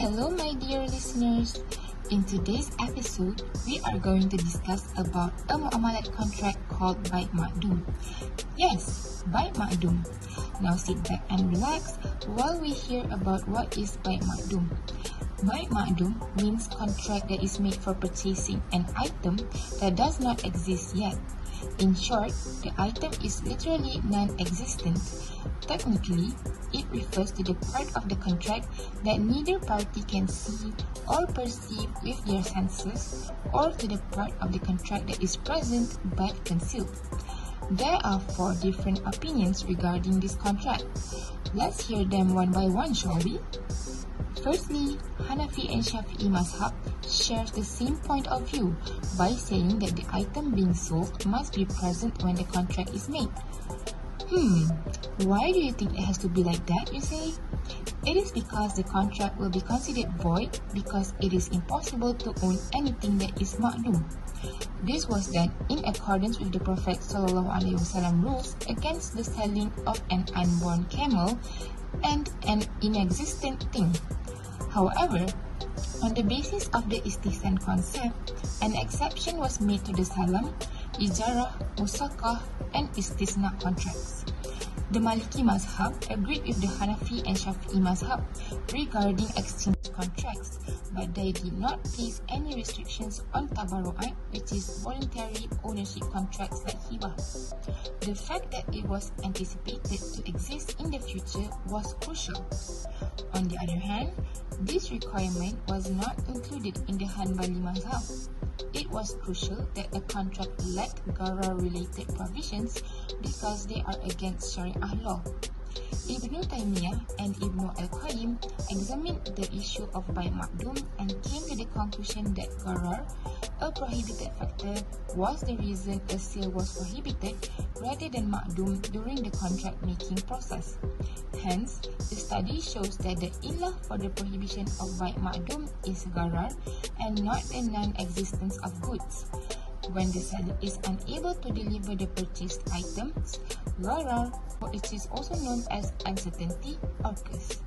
Hello, my dear listeners. In today's episode, we are going to discuss about a muamalat contract called Baik Makdum. Yes, Baik Makdum. Now sit back and relax while we hear about what is Baik Makdum. Baik Makdum means contract that is made for purchasing an item that does not exist yet. In short, the item is literally non-existent. Technically, it refers to the part of the contract that neither party can see or perceive with their senses or to the part of the contract that is present but concealed. There are four different opinions regarding this contract. Let's hear them one by one, shall we? Firstly, Hanafi and Shafi'i Mazhab shares the same point of view by saying that the item being sold must be present when the contract is made. Hmm, why do you think it has to be like that, you say? It is because the contract will be considered void because it is impossible to own anything that is ma'lum. This was done in accordance with the Prophet ﷺ rules against the selling of an unborn camel and an inexistent thing. However, on the basis of the istihsan concept, an exception was made to the salam, ijarah, musakah and istisna contracts. The Maliki Mazhab agreed with the Hanafi and Shafi'i Mazhab regarding exchange contracts, but they did not place any restrictions on tabaru'at, which is voluntary ownership contracts like hibah. The fact that it was anticipated to exist in the future was crucial. On the other hand, this requirement was not included in the Hanbali Mazhab. It was crucial that a contract lacked Gharar-related provisions because they are against Sharia law. Ibn Taymiyyah and Ibn Al-Qayyim examined the issue of Bai Makdum and came to the conclusion that Gharar, a prohibited factor, was the reason a sale was prohibited rather than Makdum during the contract making process. Hence, the study shows that the illah for the prohibition of Bai Makdum is Gharar and not the non-existence of goods. When the seller is unable to deliver the purchased items, Gharar, which is also known as uncertainty, occurs.